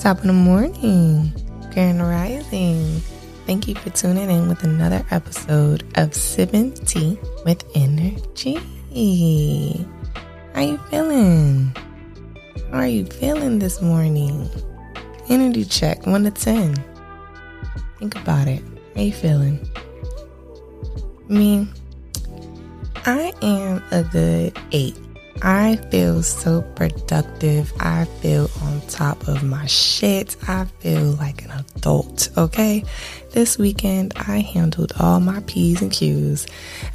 Top of the morning, Grand Rising. Thank you for tuning in with another episode of Sipping Tea with InnerG. How you feeling? How are you feeling this morning? InnerG check, 1 to 10. Think about it. How you feeling? Me, I am a good 8. I feel so productive. I feel on top of my shit. I feel like an adult, okay? This weekend, I handled all my P's and Q's.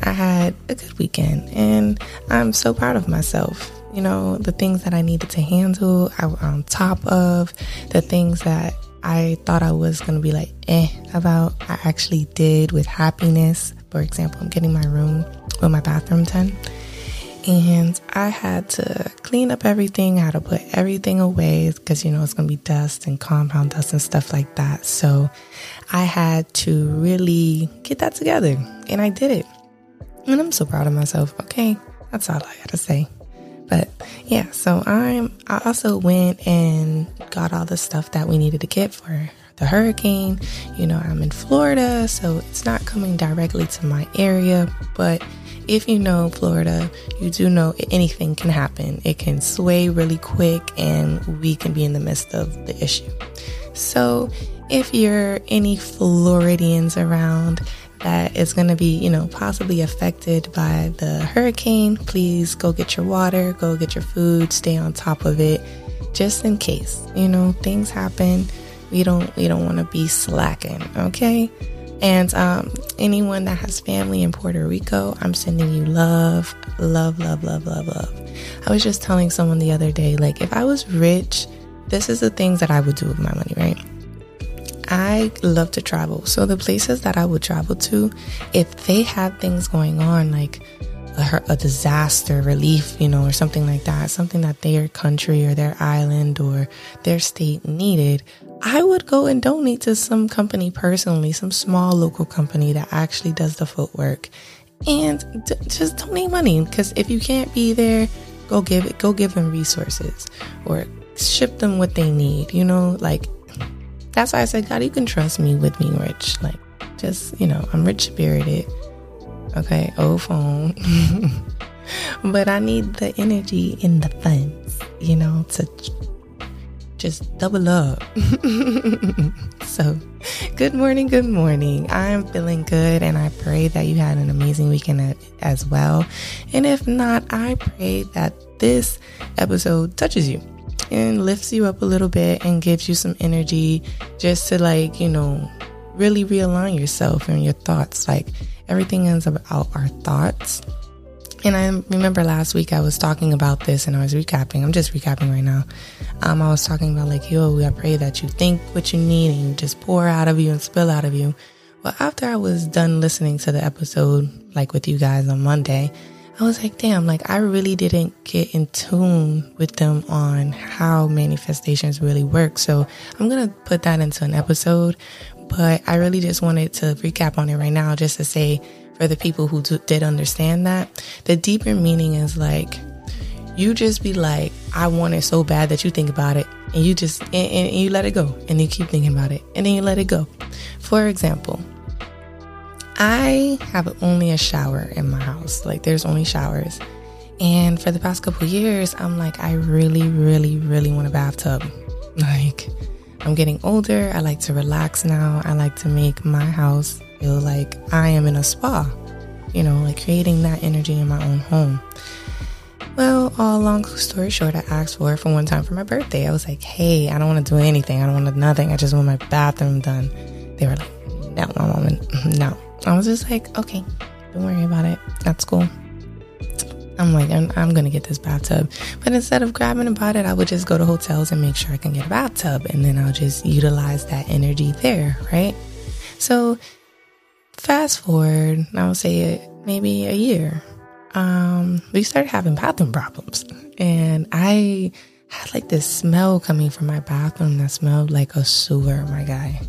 I had a good weekend, and I'm so proud of myself. You know, the things that I needed to handle, I was on top of. The things that I thought I was to be like, eh, about, I actually did with happiness. For example, I'm getting my room with my bathroom done and I had to clean up everything. I had to put everything away because you know it's gonna be dust and compound dust and stuff like that. So I had to really get that together, and I did it. And I'm so proud of myself. Okay, that's all I gotta say. But yeah, so I'm. I also went and got all the stuff that we needed to get for the hurricane. You know, I'm in Florida, so it's not coming directly to my area, but if you know Florida, you do know anything can happen. It can sway really quick and we can be in the midst of the issue. So, if you're any Floridians around that is going to be, you know, possibly affected by the hurricane, please go get your water, go get your food, stay on top of it just in case. You know, things happen. We don't we don't want to be slacking, okay? And um, anyone that has family in Puerto Rico, I'm sending you love, love, love, love, love, love. I was just telling someone the other day, like, if I was rich, this is the things that I would do with my money, right? I love to travel. So the places that I would travel to, if they had things going on, like a, a, disaster relief, you know, or something like that, something that their country or their island or their state needed, I would go and donate to some company personally, some small local company that actually does the footwork and d- just donate money. Because if you can't be there, go give it, go give them resources or ship them what they need, you know, like that's why I said, God, you can trust me with being rich. Like, just, you know, I'm rich spirited. Okay, old phone. but I need the energy in the funds, you know, to just double up. so, good morning, good morning. I'm feeling good, and I pray that you had an amazing weekend as well. And if not, I pray that this episode touches you and lifts you up a little bit and gives you some energy just to, like, you know, really realign yourself and your thoughts. Like, everything is about our thoughts and I remember last week I was talking about this and I was recapping. I'm just recapping right now. Um, I was talking about like, yo, I pray that you think what you need and you just pour out of you and spill out of you. Well, after I was done listening to the episode, like with you guys on Monday, I was like, damn, like I really didn't get in tune with them on how manifestations really work. So I'm going to put that into an episode, but I really just wanted to recap on it right now just to say, for the people who did understand that, the deeper meaning is like, you just be like, I want it so bad that you think about it and you just, and, and, you let it go and you keep thinking about it and then you let it go. For example, I have only a shower in my house. Like there's only showers. And for the past couple years, I'm like, I really, really, really want a bathtub. Like, I'm getting older. I like to relax now. I like to make my house feel like I am in a spa, you know, like creating that energy in my own home. Well, all long story short, I asked for it for one time for my birthday. I was like, hey, I don't want to do anything. I don't want nothing. I just want my bathroom done. They were like, no, my mom, no. I was just like, okay, don't worry about it. That's cool. I'm like, I'm, I'm going to get this bathtub. But instead of grabbing about it, I would just go to hotels and make sure I can get a bathtub. And then I'll just utilize that energy there, right? So fast forward, I would say maybe a year, um, we started having bathroom problems. And I had like this smell coming from my bathroom that smelled like a sewer, my guy.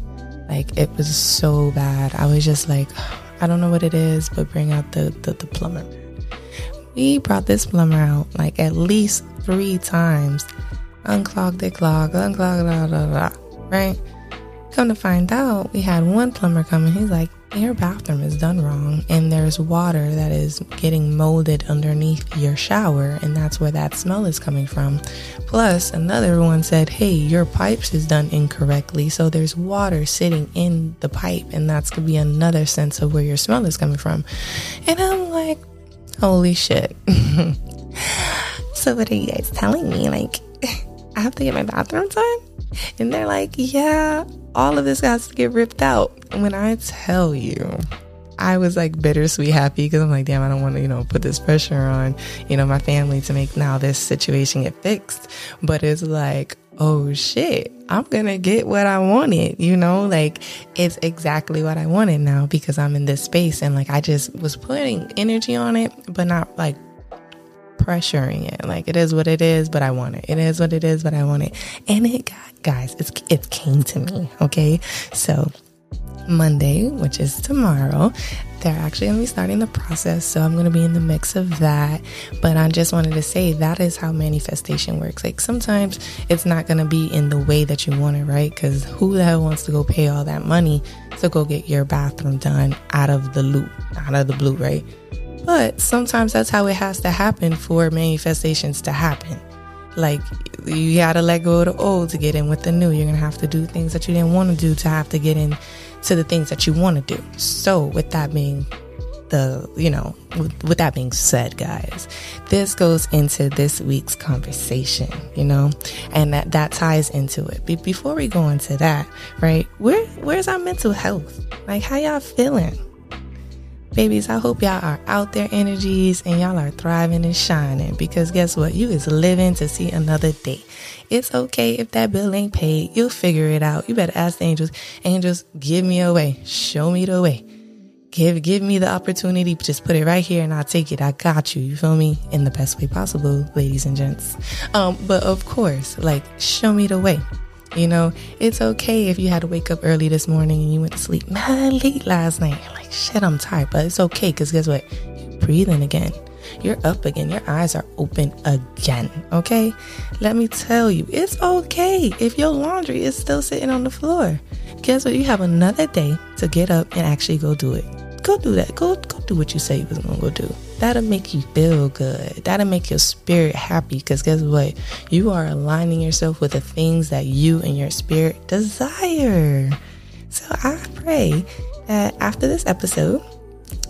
Like it was so bad. I was just like, I don't know what it is, but bring out the, the, the plumber. We brought this plumber out like at least three times. unclogged it clog, unclogged, blah, blah, blah, right? Come to find out, we had one plumber coming. he's like, your bathroom is done wrong and there's water that is getting molded underneath your shower and that's where that smell is coming from. Plus another one said hey your pipes is done incorrectly so there's water sitting in the pipe and that's gonna be another sense of where your smell is coming from. And i'm like holy shit. So what are you guys telling me? Like i have to get my bathroom done and they're like yeah all of this has to get ripped out. When I tell you, I was like bittersweet happy because I'm like, damn, I don't want to, you know, put this pressure on, you know, my family to make now this situation get fixed. But it's like, oh shit, I'm gonna get what I wanted, you know, like it's exactly what I wanted now because I'm in this space and like I just was putting energy on it, but not like pressuring it. Like it is what it is, but I want it. It is what it is, but I want it. And it got, guys, it's, it came to me. Okay. So Monday, which is tomorrow, they're actually going to be starting the process. So I'm going to be in the mix of that. But I just wanted to say that is how manifestation works. Like sometimes it's not going to be in the way that you want it, right? Because who the hell wants to go pay all that money to go get your bathroom done out of the loop, out of the blue, right? But sometimes that's how it has to happen for manifestations to happen. Like you gotta let go of the old to get in with the new. You're gonna have to do things that you didn't want to do to have to get in to the things that you want to do. So with that being the you know with, with, that being said guys this goes into this week's conversation you know and that that ties into it but before we go into that right where where's our mental health like how y'all feeling Babies, I hope y'all are out there energies and y'all are thriving and shining because guess what? You is living to see another day. It's okay if that bill ain't paid. You'll figure it out. You better ask the angels. Angels, give me a way. Show me the way. Give give me the opportunity. Just put it right here and I'll take it. I got you. You feel me? In the best way possible, ladies and gents. Um, but of course, like show me the way. You know, it's okay if you had to wake up early this morning and you went to sleep mad late last night. You're like, shit, I'm tired. But it's okay because guess what? You're breathing again. You're up again. Your eyes are open again. Okay? Let me tell you, it's okay if your laundry is still sitting on the floor. Guess what? You have another day to get up and actually go do it. Go do that. Go go do what you say you was gonna go do. That'll make you feel good. That'll make your spirit happy. Because guess what? You are aligning yourself with the things that you and your spirit desire. So I pray that after this episode,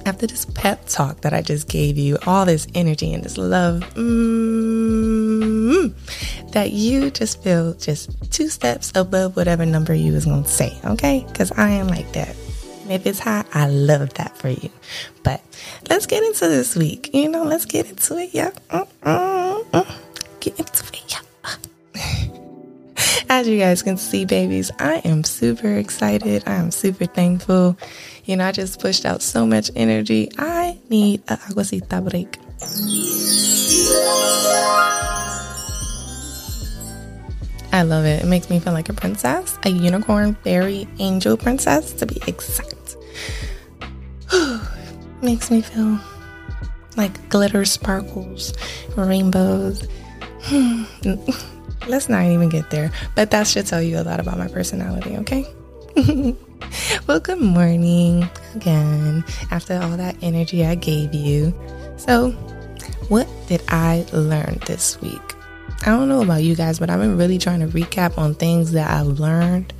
after this pep talk that I just gave you, all this energy and this love, mm, that you just feel just two steps above whatever number you was to say, okay? Because I am like that. If it's hot, I love that for you. But let's get into this week. You know, let's get into it. Yeah. Mm-mm-mm. Get into it. Yeah. As you guys can see, babies, I am super excited. I am super thankful. You know, I just pushed out so much energy. I need a aguacita break. I love it. It makes me feel like a princess, a unicorn, fairy, angel princess to be exact. Makes me feel like glitter sparkles, rainbows. Let's not even get there, but that should tell you a lot about my personality, okay? well, good morning again after all that energy I gave you. So, what did I learn this week? I don't know about you guys, but I've been really trying to recap on things that I've learned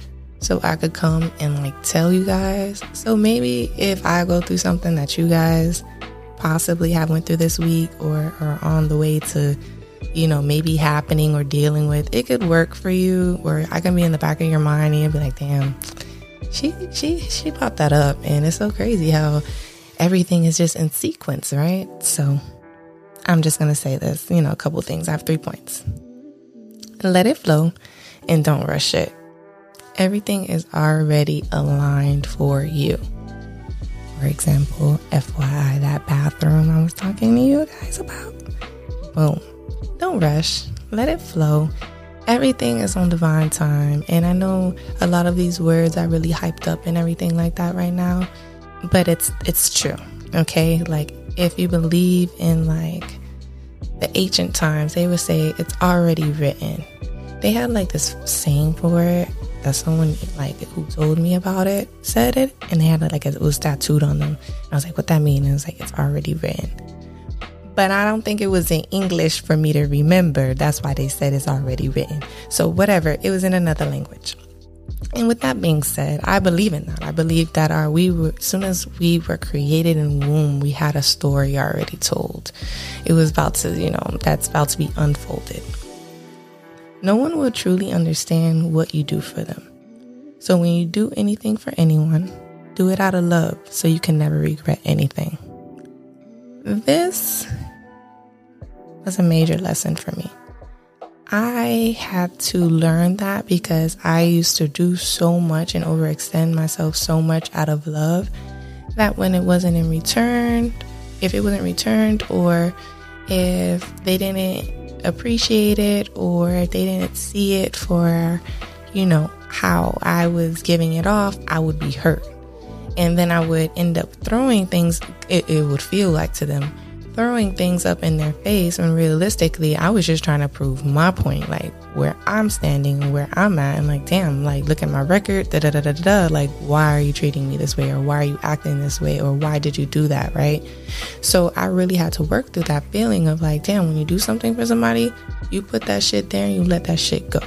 so I could come and like tell you guys. So maybe if I go through something that you guys possibly have went through this week or are on the way to, you know, maybe happening or dealing with, it could work for you. Or I can be in the back of your mind and be like, damn, she she she popped that up, and it's so crazy how everything is just in sequence, right? So I'm just gonna say this, you know, a couple things. I have three points. Let it flow and don't rush it everything is already aligned for you. For example, FYI, that bathroom I was talking to you guys about. Boom. Don't rush, let it flow. Everything is on divine time. And I know a lot of these words are really hyped up and everything like that right now, but it's it's true. Okay? Like if you believe in like the ancient times, they would say it's already written they had like this saying for it that someone like who told me about it said it, and they had it like it was tattooed on them. And I was like, "What that mean?" And it's like it's already written. But I don't think it was in English for me to remember. That's why they said it's already written. So whatever, it was in another language. And with that being said, I believe in that. I believe that our we were as soon as we were created in womb, we had a story already told. It was about to, you know, that's about to be unfolded. No one will truly understand what you do for them. So when you do anything for anyone, do it out of love so you can never regret anything. This was a major lesson for me. I had to learn that because I used to do so much and overextend myself so much out of love that when it wasn't in return, if it wasn't returned or if they didn't appreciate it or they didn't see it for, you know, how I was giving it off, I would be hurt. And then I would end up throwing things, it, it would feel like to them throwing things up in their face when realistically I was just trying to prove my point, like where I'm standing, and where I'm at, and like, damn, like look at my record, da da da da da. Like, why are you treating me this way, or why are you acting this way, or why did you do that, right? So I really had to work through that feeling of like, damn, when you do something for somebody, you put that shit there and you let that shit go.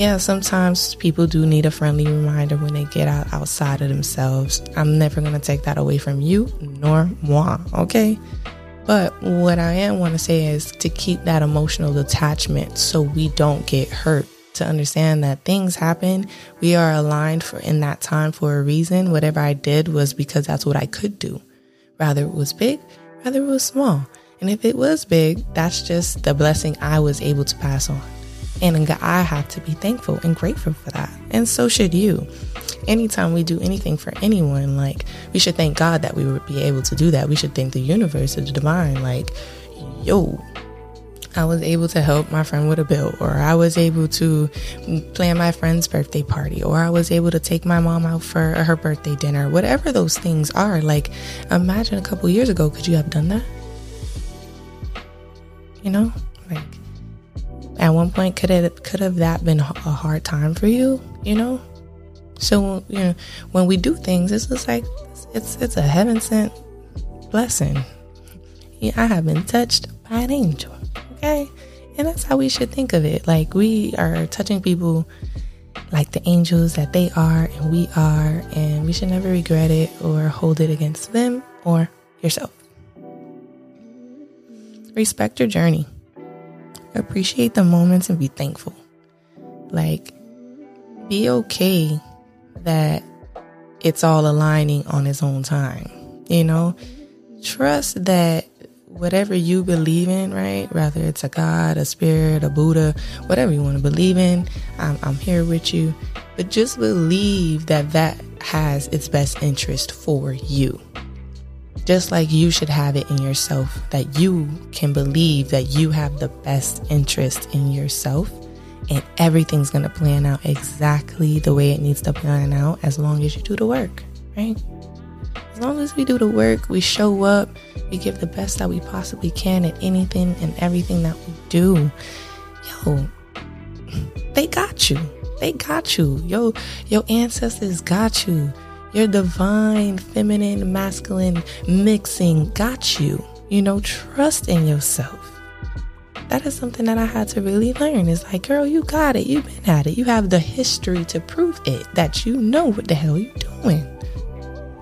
Yeah, sometimes people do need a friendly reminder when they get out outside of themselves. I'm never gonna take that away from you, nor moi, okay? But what I am want to say is to keep that emotional detachment so we don't get hurt. To understand that things happen, we are aligned for in that time for a reason. Whatever I did was because that's what I could do. Rather it was big, rather it was small. And if it was big, that's just the blessing I was able to pass on. And I have to be thankful and grateful for that. And so should you anytime we do anything for anyone, like we should thank God that we would be able to do that. We should thank the universe or the divine, like, yo, I was able to help my friend with a bill, or I was able to plan my friend's birthday party, or I was able to take my mom out for her birthday dinner, whatever those things are. Like, imagine a couple years ago, could you have done that? You know, like at one point, could it could have that been a hard time for you? You know, so you know, when we do things, it's just like it's it's a heaven sent blessing. Yeah, I have been touched by an angel. Okay, and that's how we should think of it. Like we are touching people like the angels that they are and we are, and we should never regret it or hold it against them or yourself. Respect your journey. Appreciate the moments and be thankful. Like, be okay that it's all aligning on its own time. You know, trust that whatever you believe in, right? Whether it's a God, a spirit, a Buddha, whatever you want to believe in, I'm, I'm here with you. But just believe that that has its best interest for you. Just like you should have it in yourself, that you can believe that you have the best interest in yourself and everything's going to plan out exactly the way it needs to plan out as long as you do the work, right? As long as we do the work, we show up, we give the best that we possibly can at anything and everything that we do. Yo, they got you. They got you. Yo, your ancestors got you. Your divine, feminine, masculine mixing got you. You know, trust in yourself that is something that I had to really learn. It's like, girl, you got it. You've been at it. You have the history to prove it that you know what the hell you're doing.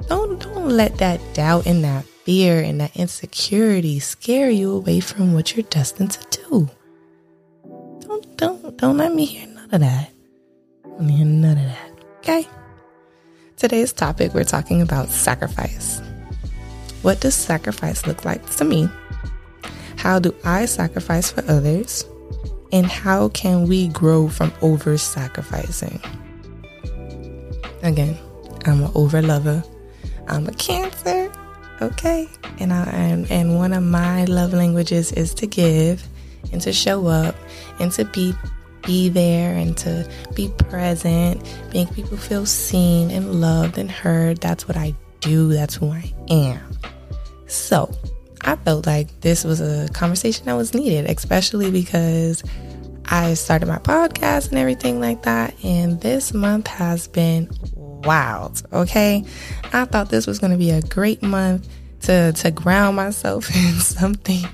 Don't don't let that doubt and that fear and that insecurity scare you away from what you're destined to do. Don't don't don't let me hear none of that. Let me hear none of that. Okay. Today's topic we're talking about sacrifice. What does sacrifice look like to me? How do I sacrifice for others? And how can we grow from over sacrificing? Again, I'm an over lover. I'm a cancer. Okay. And I and, and one of my love languages is to give and to show up and to be be there and to be present, make people feel seen and loved and heard. That's what I do. That's who I am. So, I felt like this was a conversation that was needed, especially because I started my podcast and everything like that. And this month has been wild. Okay. I thought this was going to be a great month to, to ground myself in something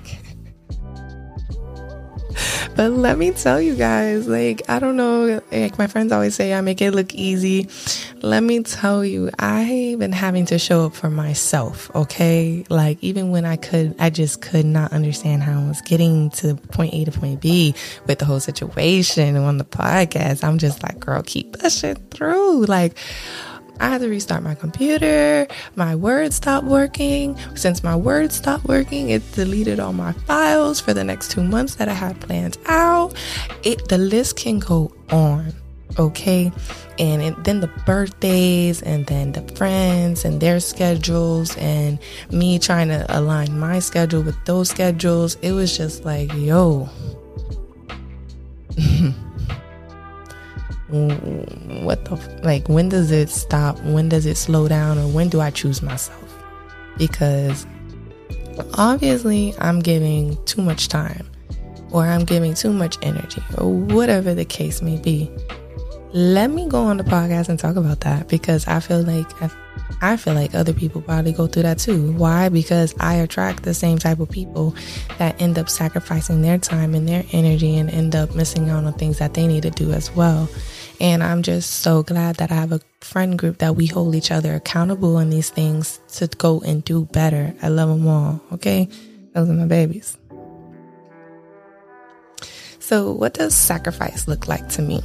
but let me tell you guys, like, I don't know, like my friends always say I make it look easy. Let me tell you, I've been having to show up for myself, okay? Like, even when I could, I just could not understand how I was getting to point A to point B with the whole situation on the podcast. I'm just like, girl, keep pushing through. Like, I had to restart my computer. My Word stopped working. Since my Word stopped working, it deleted all my files for the next two months that I had planned out. It the list can go on, okay? And it, then the birthdays, and then the friends and their schedules, and me trying to align my schedule with those schedules. It was just like, yo. what the like when does it stop when does it slow down or when do i choose myself because obviously i'm giving too much time or i'm giving too much energy or whatever the case may be let me go on the podcast and talk about that because i feel like I, I feel like other people probably go through that too. Why? Because I attract the same type of people that end up sacrificing their time and their energy and end up missing out on things that they need to do as well. And I'm just so glad that I have a friend group that we hold each other accountable in these things to go and do better. I love them all. Okay. Those are my babies. So, what does sacrifice look like to me?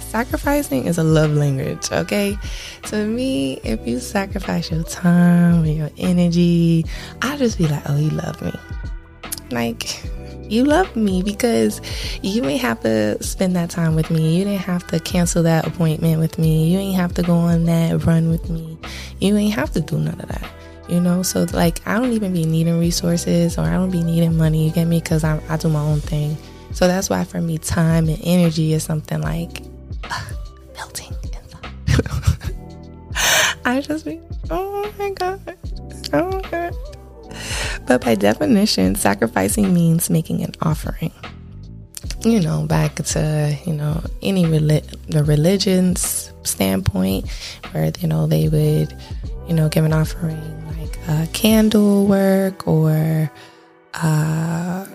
Sacrificing is a love language, okay? To me, if you sacrifice your time and your energy, I just be like, oh, you love me. Like, you love me because you ain't have to spend that time with me. You didn't have to cancel that appointment with me. You ain't have to go on that run with me. You ain't have to do none of that. You know, so like I don't even be needing resources or I don't be needing money. You get me? Because I, I do my own thing. So that's why for me, time and energy is something like uh, melting. I just be, oh my god, oh my god. But by definition, sacrificing means making an offering. You know, back to, you know, any relig- the religion's standpoint where, you know, they would, you know, give an offering like uh, candle work or uh,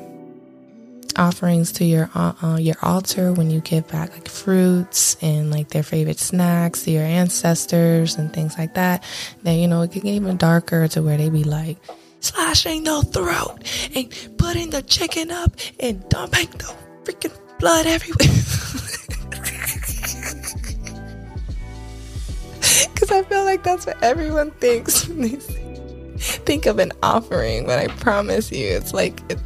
offerings to your uh, uh, your altar when you give back like fruits and like their favorite snacks to your ancestors and things like that. Then you know it can get even darker to where they be like, slashing the throat and putting the chicken up and dumping the freaking blood everywhere. Because I feel like that's what everyone thinks when they think of an offering. But I promise you, it's like an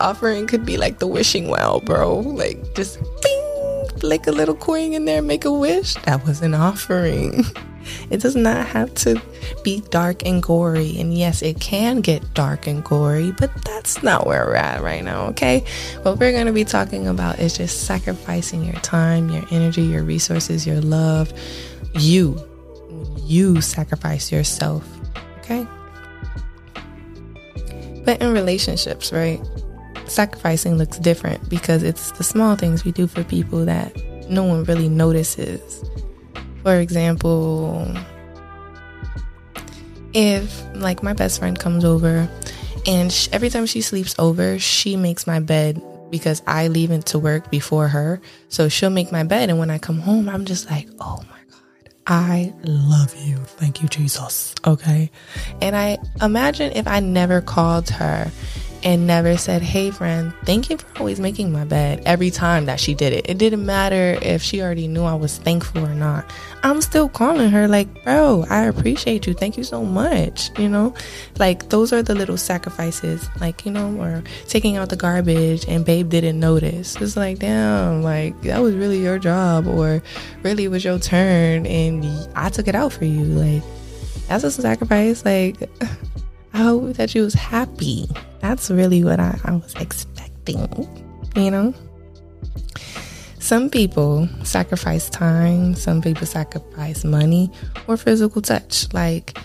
offering could be like the wishing well, bro. Like just bing, flick a little coin in there, make a wish. That was an offering. It does not have to be dark and gory. And yes, it can get dark and gory, but that's not where we're at right now, okay? What we're going to be talking about is just sacrificing your time, your energy, your resources, your love. You, you sacrifice yourself, okay? But in relationships, right? Sacrificing looks different because it's the small things we do for people that no one really notices for example, if like my best friend comes over and every time she sleeps over, she makes my bed because I leave into work before her. So she'll make my bed. And when I come home, I'm just like, oh my God, I love you. Thank you, Jesus. Okay. And I imagine if I never called her and never said, Hey, friend, thank you for always making my bed every time that she did it. It didn't matter if she already knew I was thankful or not. I'm still calling her, like, Bro, I appreciate you. Thank you so much. You know, like those are the little sacrifices, like, you know, or taking out the garbage and babe didn't notice. It's like, damn, like that was really your job, or really it was your turn and I took it out for you. Like, that's a sacrifice. Like, I hope that you was happy. That's really what I, I was expecting, you know? Some people sacrifice time, some people sacrifice money or physical touch. Like,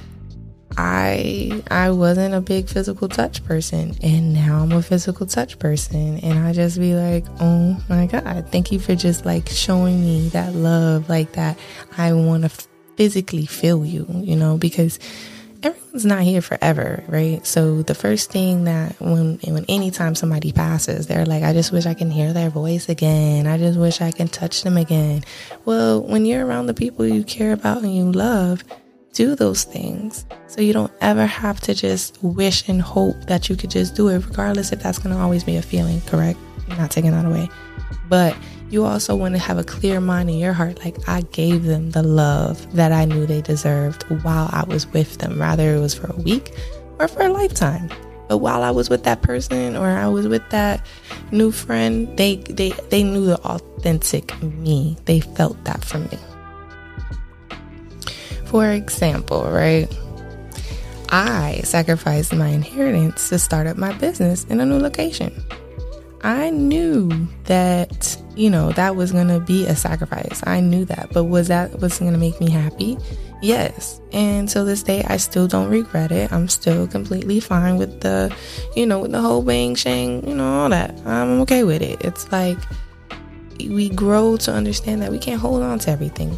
I I wasn't a big physical touch person and now I'm a physical touch person and I just be like, "Oh my god, thank you for just like showing me that love like that. I want to physically feel you, you know, because everyone's not here forever, right? So the first thing that when when anytime somebody passes, they're like, I just wish I can hear their voice again. I just wish I can touch them again. Well, when you're around the people you care about and you love, do those things. So you don't ever have to just wish and hope that you could just do it, regardless if that's gonna always be a feeling, correct? Not taking that away. But you also want to have a clear mind in your heart like I gave them the love that I knew they deserved while I was with them, rather it was for a week or for a lifetime. But while I was with that person or I was with that new friend, they they they knew the authentic me. They felt that from me. For example, right? I sacrificed my inheritance to start up my business in a new location. I knew that, you know, that was going to be a sacrifice. I knew that. But was that was going to make me happy? Yes. And to this day, I still don't regret it. I'm still completely fine with the, you know, with the whole bang shang, you know, all that. I'm okay with it. It's like we grow to understand that we can't hold on to everything.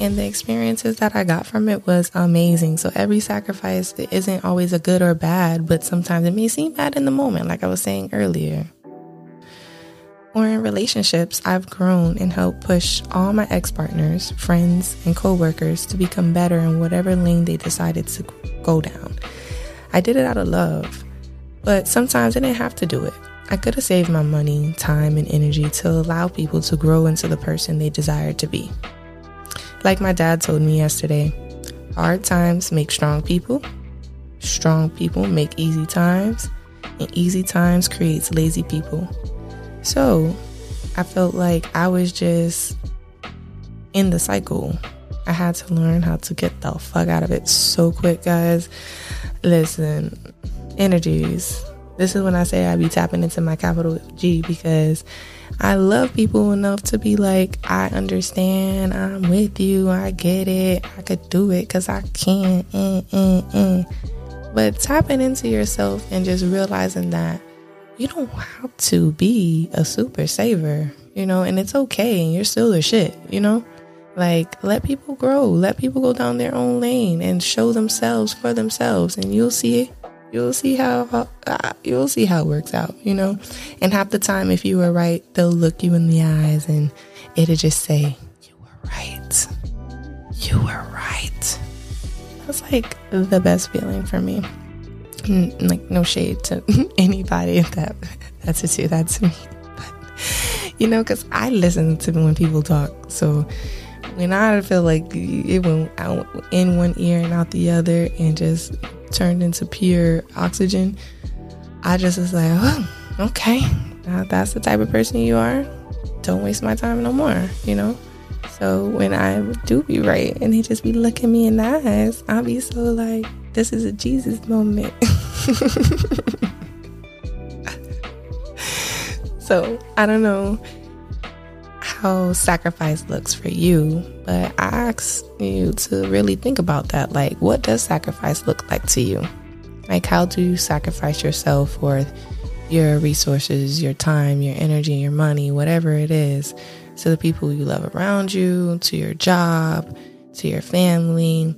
And the experiences that I got from it was amazing. So every sacrifice isn't always a good or bad, but sometimes it may seem bad in the moment, like I was saying earlier or in relationships, I've grown and helped push all my ex partners, friends, and co workers to become better in whatever lane they decided to go down. I did it out of love, but sometimes I didn't have to do it. I could have saved my money, time, and energy to allow people to grow into the person they desired to be. Like my dad told me yesterday hard times make strong people, strong people make easy times, and easy times creates lazy people. So I felt like I was just in the cycle. I had to learn how to get the fuck out of it so quick, guys. Listen, energies. This is when I say I be tapping into my capital G because I love people enough to be like, I understand, I'm with you, I get it, I could do it because I can. Eh, eh, eh. But tapping into yourself and just realizing that you don't have to be a super saver, you know, and it's okay and you're still the shit, you know? Like, let people grow, let people go down their own lane and show themselves for themselves, and you'll see You'll see how uh, you'll see how it works out, you know. And half the time, if you were right, they'll look you in the eyes and it'll just say, "You were right. You were right." That's like the best feeling for me like no shade to anybody that that's a two that's me. But you know because i listen to when people talk. So when i feel like it went out in one ear and out the other and just turned into pure oxygen i just was like oh okay. Now that's the type of person you are. Don't waste my time no more you know? So when I do be right and he just be looking me in the eyes, I'll be so like, this is a Jesus moment. so I don't know how sacrifice looks for you, but I ask you to really think about that. Like, what does sacrifice look like to you? Like, how do you sacrifice yourself for your resources, your time, your energy, your money, whatever it is, to the people you love around you, to your job, to your family?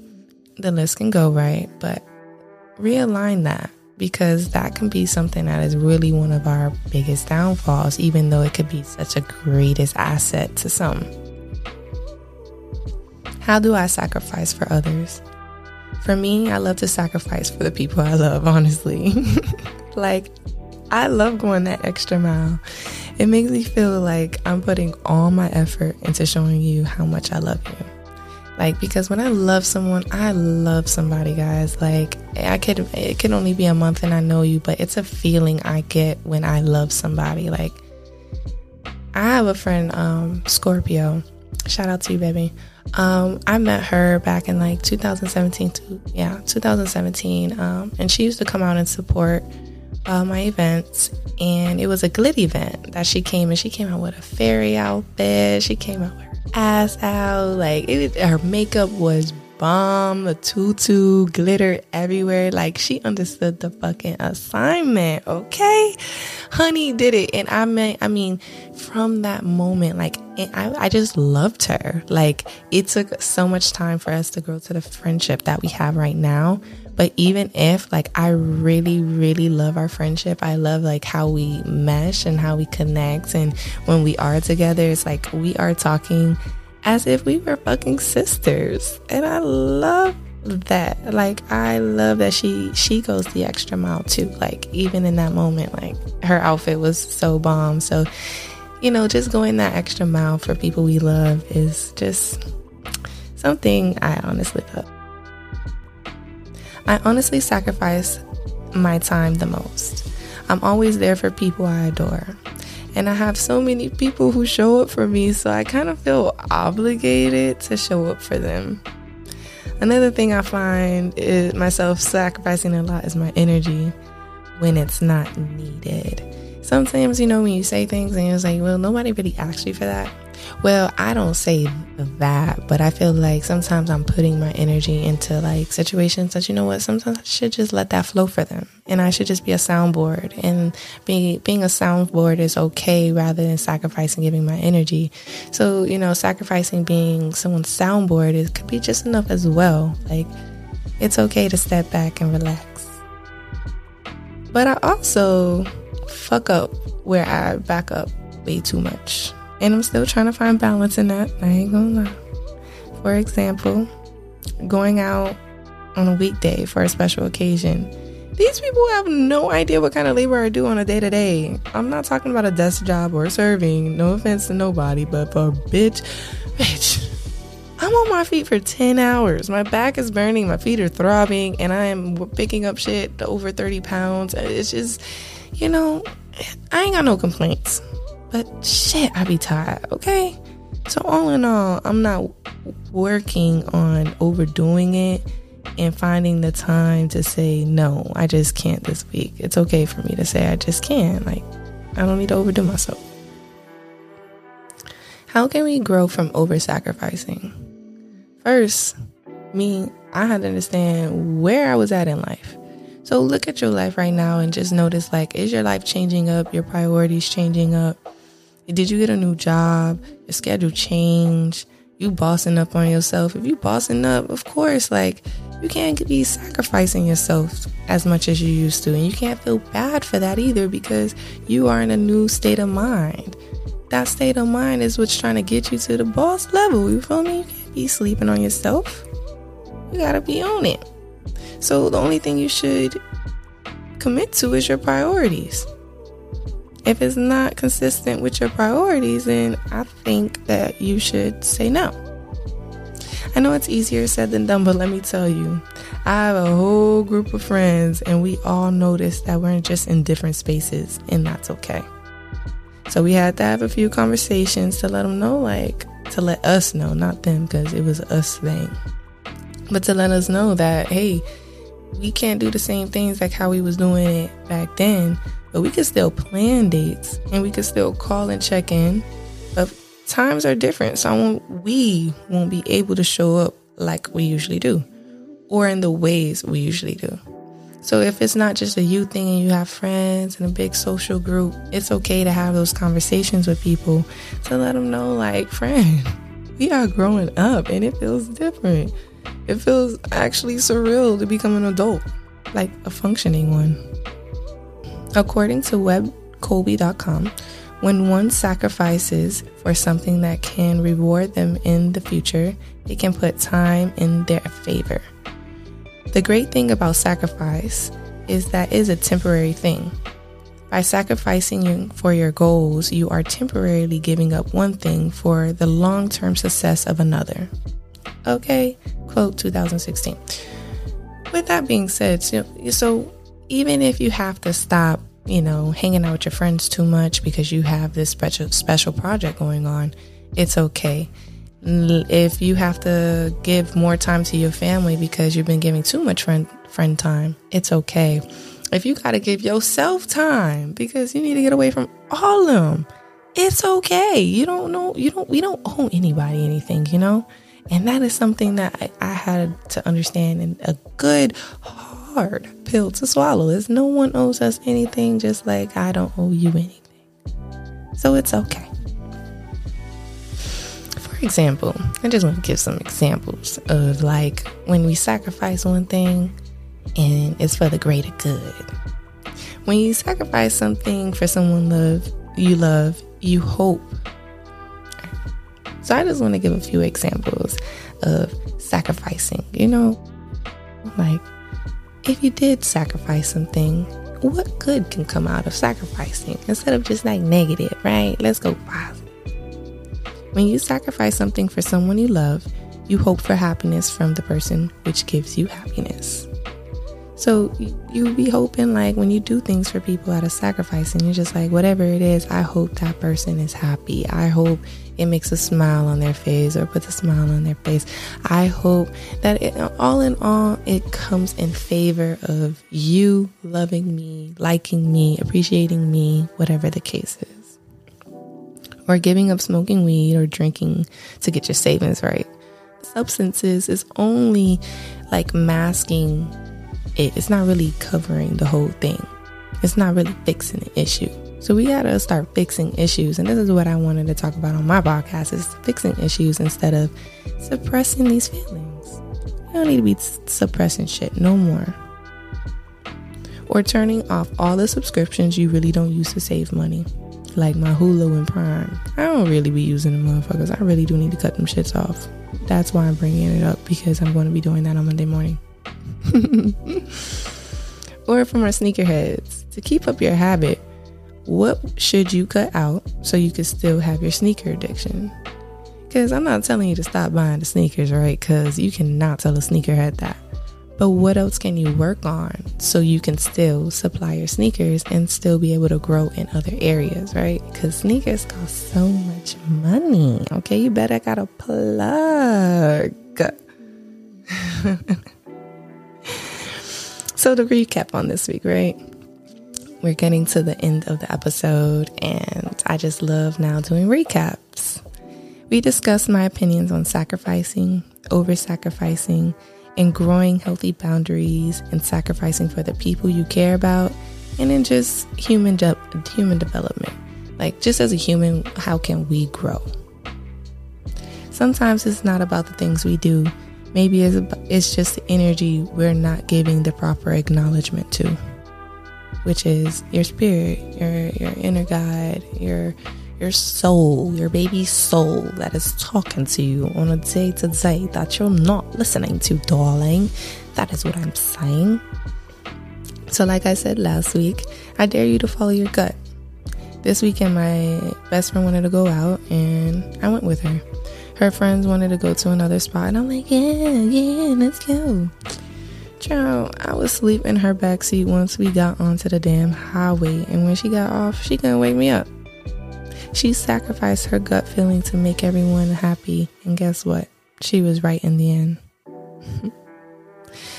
The list can go, right? But realign that because that can be something that is really one of our biggest downfalls, even though it could be such a greatest asset to some. How do I sacrifice for others? For me, I love to sacrifice for the people I love, honestly. like, I love going that extra mile. It makes me feel like I'm putting all my effort into showing you how much I love you. Like, because when I love someone, I love somebody, guys. Like, I could, it could only be a month and I know you, but it's a feeling I get when I love somebody. Like, I have a friend, um, Scorpio. Shout out to you, baby. Um, I met her back in like 2017, to, yeah, 2017. Um, and she used to come out and support uh, my events. And it was a glit event that she came and she came out with a fairy outfit. She came out with ass out. Like it, her makeup was bomb, a tutu, glitter everywhere. Like she understood the fucking assignment. Okay. Honey did it. And I mean, I mean, from that moment, like I, I just loved her. Like it took so much time for us to grow to the friendship that we have right now. But even if like I really, really love our friendship, I love like how we mesh and how we connect. And when we are together, it's like we are talking as if we were fucking sisters. And I love that. Like I love that she she goes the extra mile too. Like even in that moment, like her outfit was so bomb. So, you know, just going that extra mile for people we love is just something I honestly love. I honestly sacrifice my time the most. I'm always there for people I adore. And I have so many people who show up for me, so I kind of feel obligated to show up for them. Another thing I find is myself sacrificing a lot is my energy when it's not needed. Sometimes, you know, when you say things and you're like, well, nobody really asked you for that. Well, I don't say that, but I feel like sometimes I'm putting my energy into like situations that you know what, sometimes I should just let that flow for them. And I should just be a soundboard. And being being a soundboard is okay rather than sacrificing giving my energy. So, you know, sacrificing being someone's soundboard it could be just enough as well. Like it's okay to step back and relax. But I also fuck up where I back up way too much. And I'm still trying to find balance in that. I ain't gonna lie. For example, going out on a weekday for a special occasion. These people have no idea what kind of labor I do on a day to day. I'm not talking about a desk job or serving. No offense to nobody, but for bitch, bitch. I'm on my feet for 10 hours. My back is burning, my feet are throbbing, and I am picking up shit over 30 pounds. It's just, you know, I ain't got no complaints. But shit, I be tired, okay? So, all in all, I'm not working on overdoing it and finding the time to say, no, I just can't this week. It's okay for me to say, I just can't. Like, I don't need to overdo myself. How can we grow from over sacrificing? First, me, I had to understand where I was at in life. So look at your life right now and just notice like, is your life changing up? Your priorities changing up? Did you get a new job? Your schedule changed? You bossing up on yourself? If you bossing up, of course, like you can't be sacrificing yourself as much as you used to. And you can't feel bad for that either because you are in a new state of mind. That state of mind is what's trying to get you to the boss level. You feel me? You can't be sleeping on yourself. You gotta be on it. So the only thing you should commit to is your priorities. If it's not consistent with your priorities, then I think that you should say no. I know it's easier said than done, but let me tell you, I have a whole group of friends, and we all notice that we're just in different spaces, and that's okay. So we had to have a few conversations to let them know, like, to let us know, not them, because it was us thing, but to let us know that, hey, we can't do the same things like how we was doing it back then but we can still plan dates and we can still call and check in. But times are different, so we won't be able to show up like we usually do or in the ways we usually do. So if it's not just a you thing and you have friends and a big social group, it's okay to have those conversations with people to let them know, like, friend, we are growing up and it feels different. It feels actually surreal to become an adult, like a functioning one. According to webcolby.com, when one sacrifices for something that can reward them in the future, it can put time in their favor. The great thing about sacrifice is that is a temporary thing. By sacrificing for your goals, you are temporarily giving up one thing for the long term success of another. Okay, quote 2016. With that being said, so even if you have to stop, you know, hanging out with your friends too much because you have this special special project going on, it's okay. If you have to give more time to your family because you've been giving too much friend friend time, it's okay. If you got to give yourself time because you need to get away from all of them, it's okay. You don't know, you don't, we don't owe anybody anything, you know? And that is something that I, I had to understand and a good, hard pill to swallow is no one owes us anything, just like I don't owe you anything. So it's okay. For example, I just want to give some examples of like when we sacrifice one thing and it's for the greater good. When you sacrifice something for someone love you love, you hope. So I just want to give a few examples of sacrificing. You know, like if you did sacrifice something, what good can come out of sacrificing instead of just like negative, right? Let's go positive. When you sacrifice something for someone you love, you hope for happiness from the person which gives you happiness. So you be hoping like when you do things for people out of sacrifice and you're just like whatever it is, I hope that person is happy. I hope it makes a smile on their face or puts a smile on their face. I hope that it, all in all it comes in favor of you loving me, liking me, appreciating me, whatever the case is. Or giving up smoking weed or drinking to get your savings right. Substances is only like masking it. It's not really covering the whole thing. It's not really fixing the issue. So we gotta start fixing issues. And this is what I wanted to talk about on my podcast is fixing issues instead of suppressing these feelings. You don't need to be suppressing shit no more. Or turning off all the subscriptions you really don't use to save money. Like my Hulu and Prime. I don't really be using the motherfuckers. I really do need to cut them shits off. That's why I'm bringing it up because I'm going to be doing that on Monday morning. or from our sneakerheads, to keep up your habit, what should you cut out so you can still have your sneaker addiction? Because I'm not telling you to stop buying the sneakers, right? Because you cannot tell a sneakerhead that. But what else can you work on so you can still supply your sneakers and still be able to grow in other areas, right? Because sneakers cost so much money. Okay, you better got a plug. So, to recap on this week, right? We're getting to the end of the episode, and I just love now doing recaps. We discussed my opinions on sacrificing, over sacrificing, and growing healthy boundaries and sacrificing for the people you care about, and then just human de- human development. Like just as a human, how can we grow? Sometimes it's not about the things we do, Maybe it's, it's just the energy we're not giving the proper acknowledgement to, which is your spirit, your your inner guide, your your soul, your baby soul that is talking to you on a day to day that you're not listening to, darling. That is what I'm saying. So, like I said last week, I dare you to follow your gut. This weekend, my best friend wanted to go out, and I went with her her friends wanted to go to another spot. And I'm like, yeah, yeah, let's go. Child, I was asleep in her backseat once we got onto the damn highway. And when she got off, she couldn't wake me up. She sacrificed her gut feeling to make everyone happy. And guess what? She was right in the end.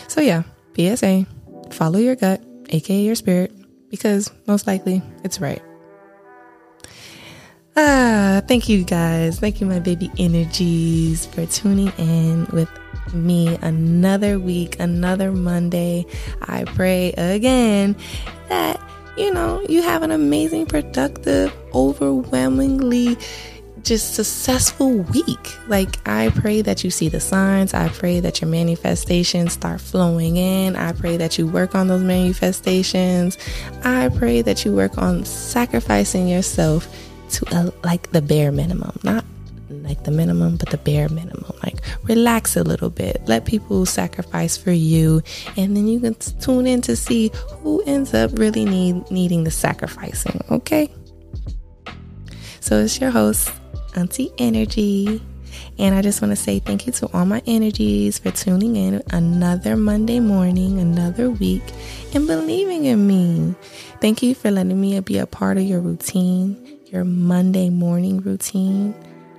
so, yeah, PSA follow your gut, aka your spirit, because most likely it's right. Ah, thank you guys. Thank you, my baby energies, for tuning in with me another week, another Monday. I pray again that, you know, you have an amazing, productive, overwhelmingly just successful week. Like, I pray that you see the signs. I pray that your manifestations start flowing in. I pray that you work on those manifestations. I pray that you work on sacrificing yourself to a, like the bare minimum, not like the minimum, but the bare minimum. Like relax a little bit, let people sacrifice for you, and then you can tune in to see who ends up really need needing the sacrificing. Okay. So it's your host, Auntie InnerG. And I just want to say thank you to all my energies for tuning in another Monday morning, another week, and believing in me. Thank you for letting me be a part of your routine your Monday morning routine.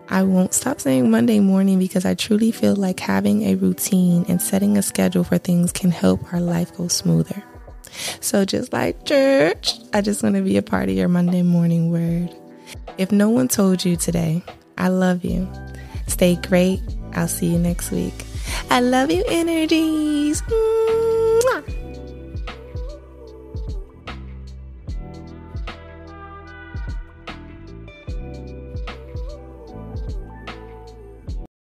I won't stop saying Monday morning because I truly feel like having a routine and setting a schedule for things can help our life go smoother. So, just like church, I just want to be a part of your Monday morning word. If no one told you today, I love you. Stay great, I'll see you next week. I love you, energies. Mwah.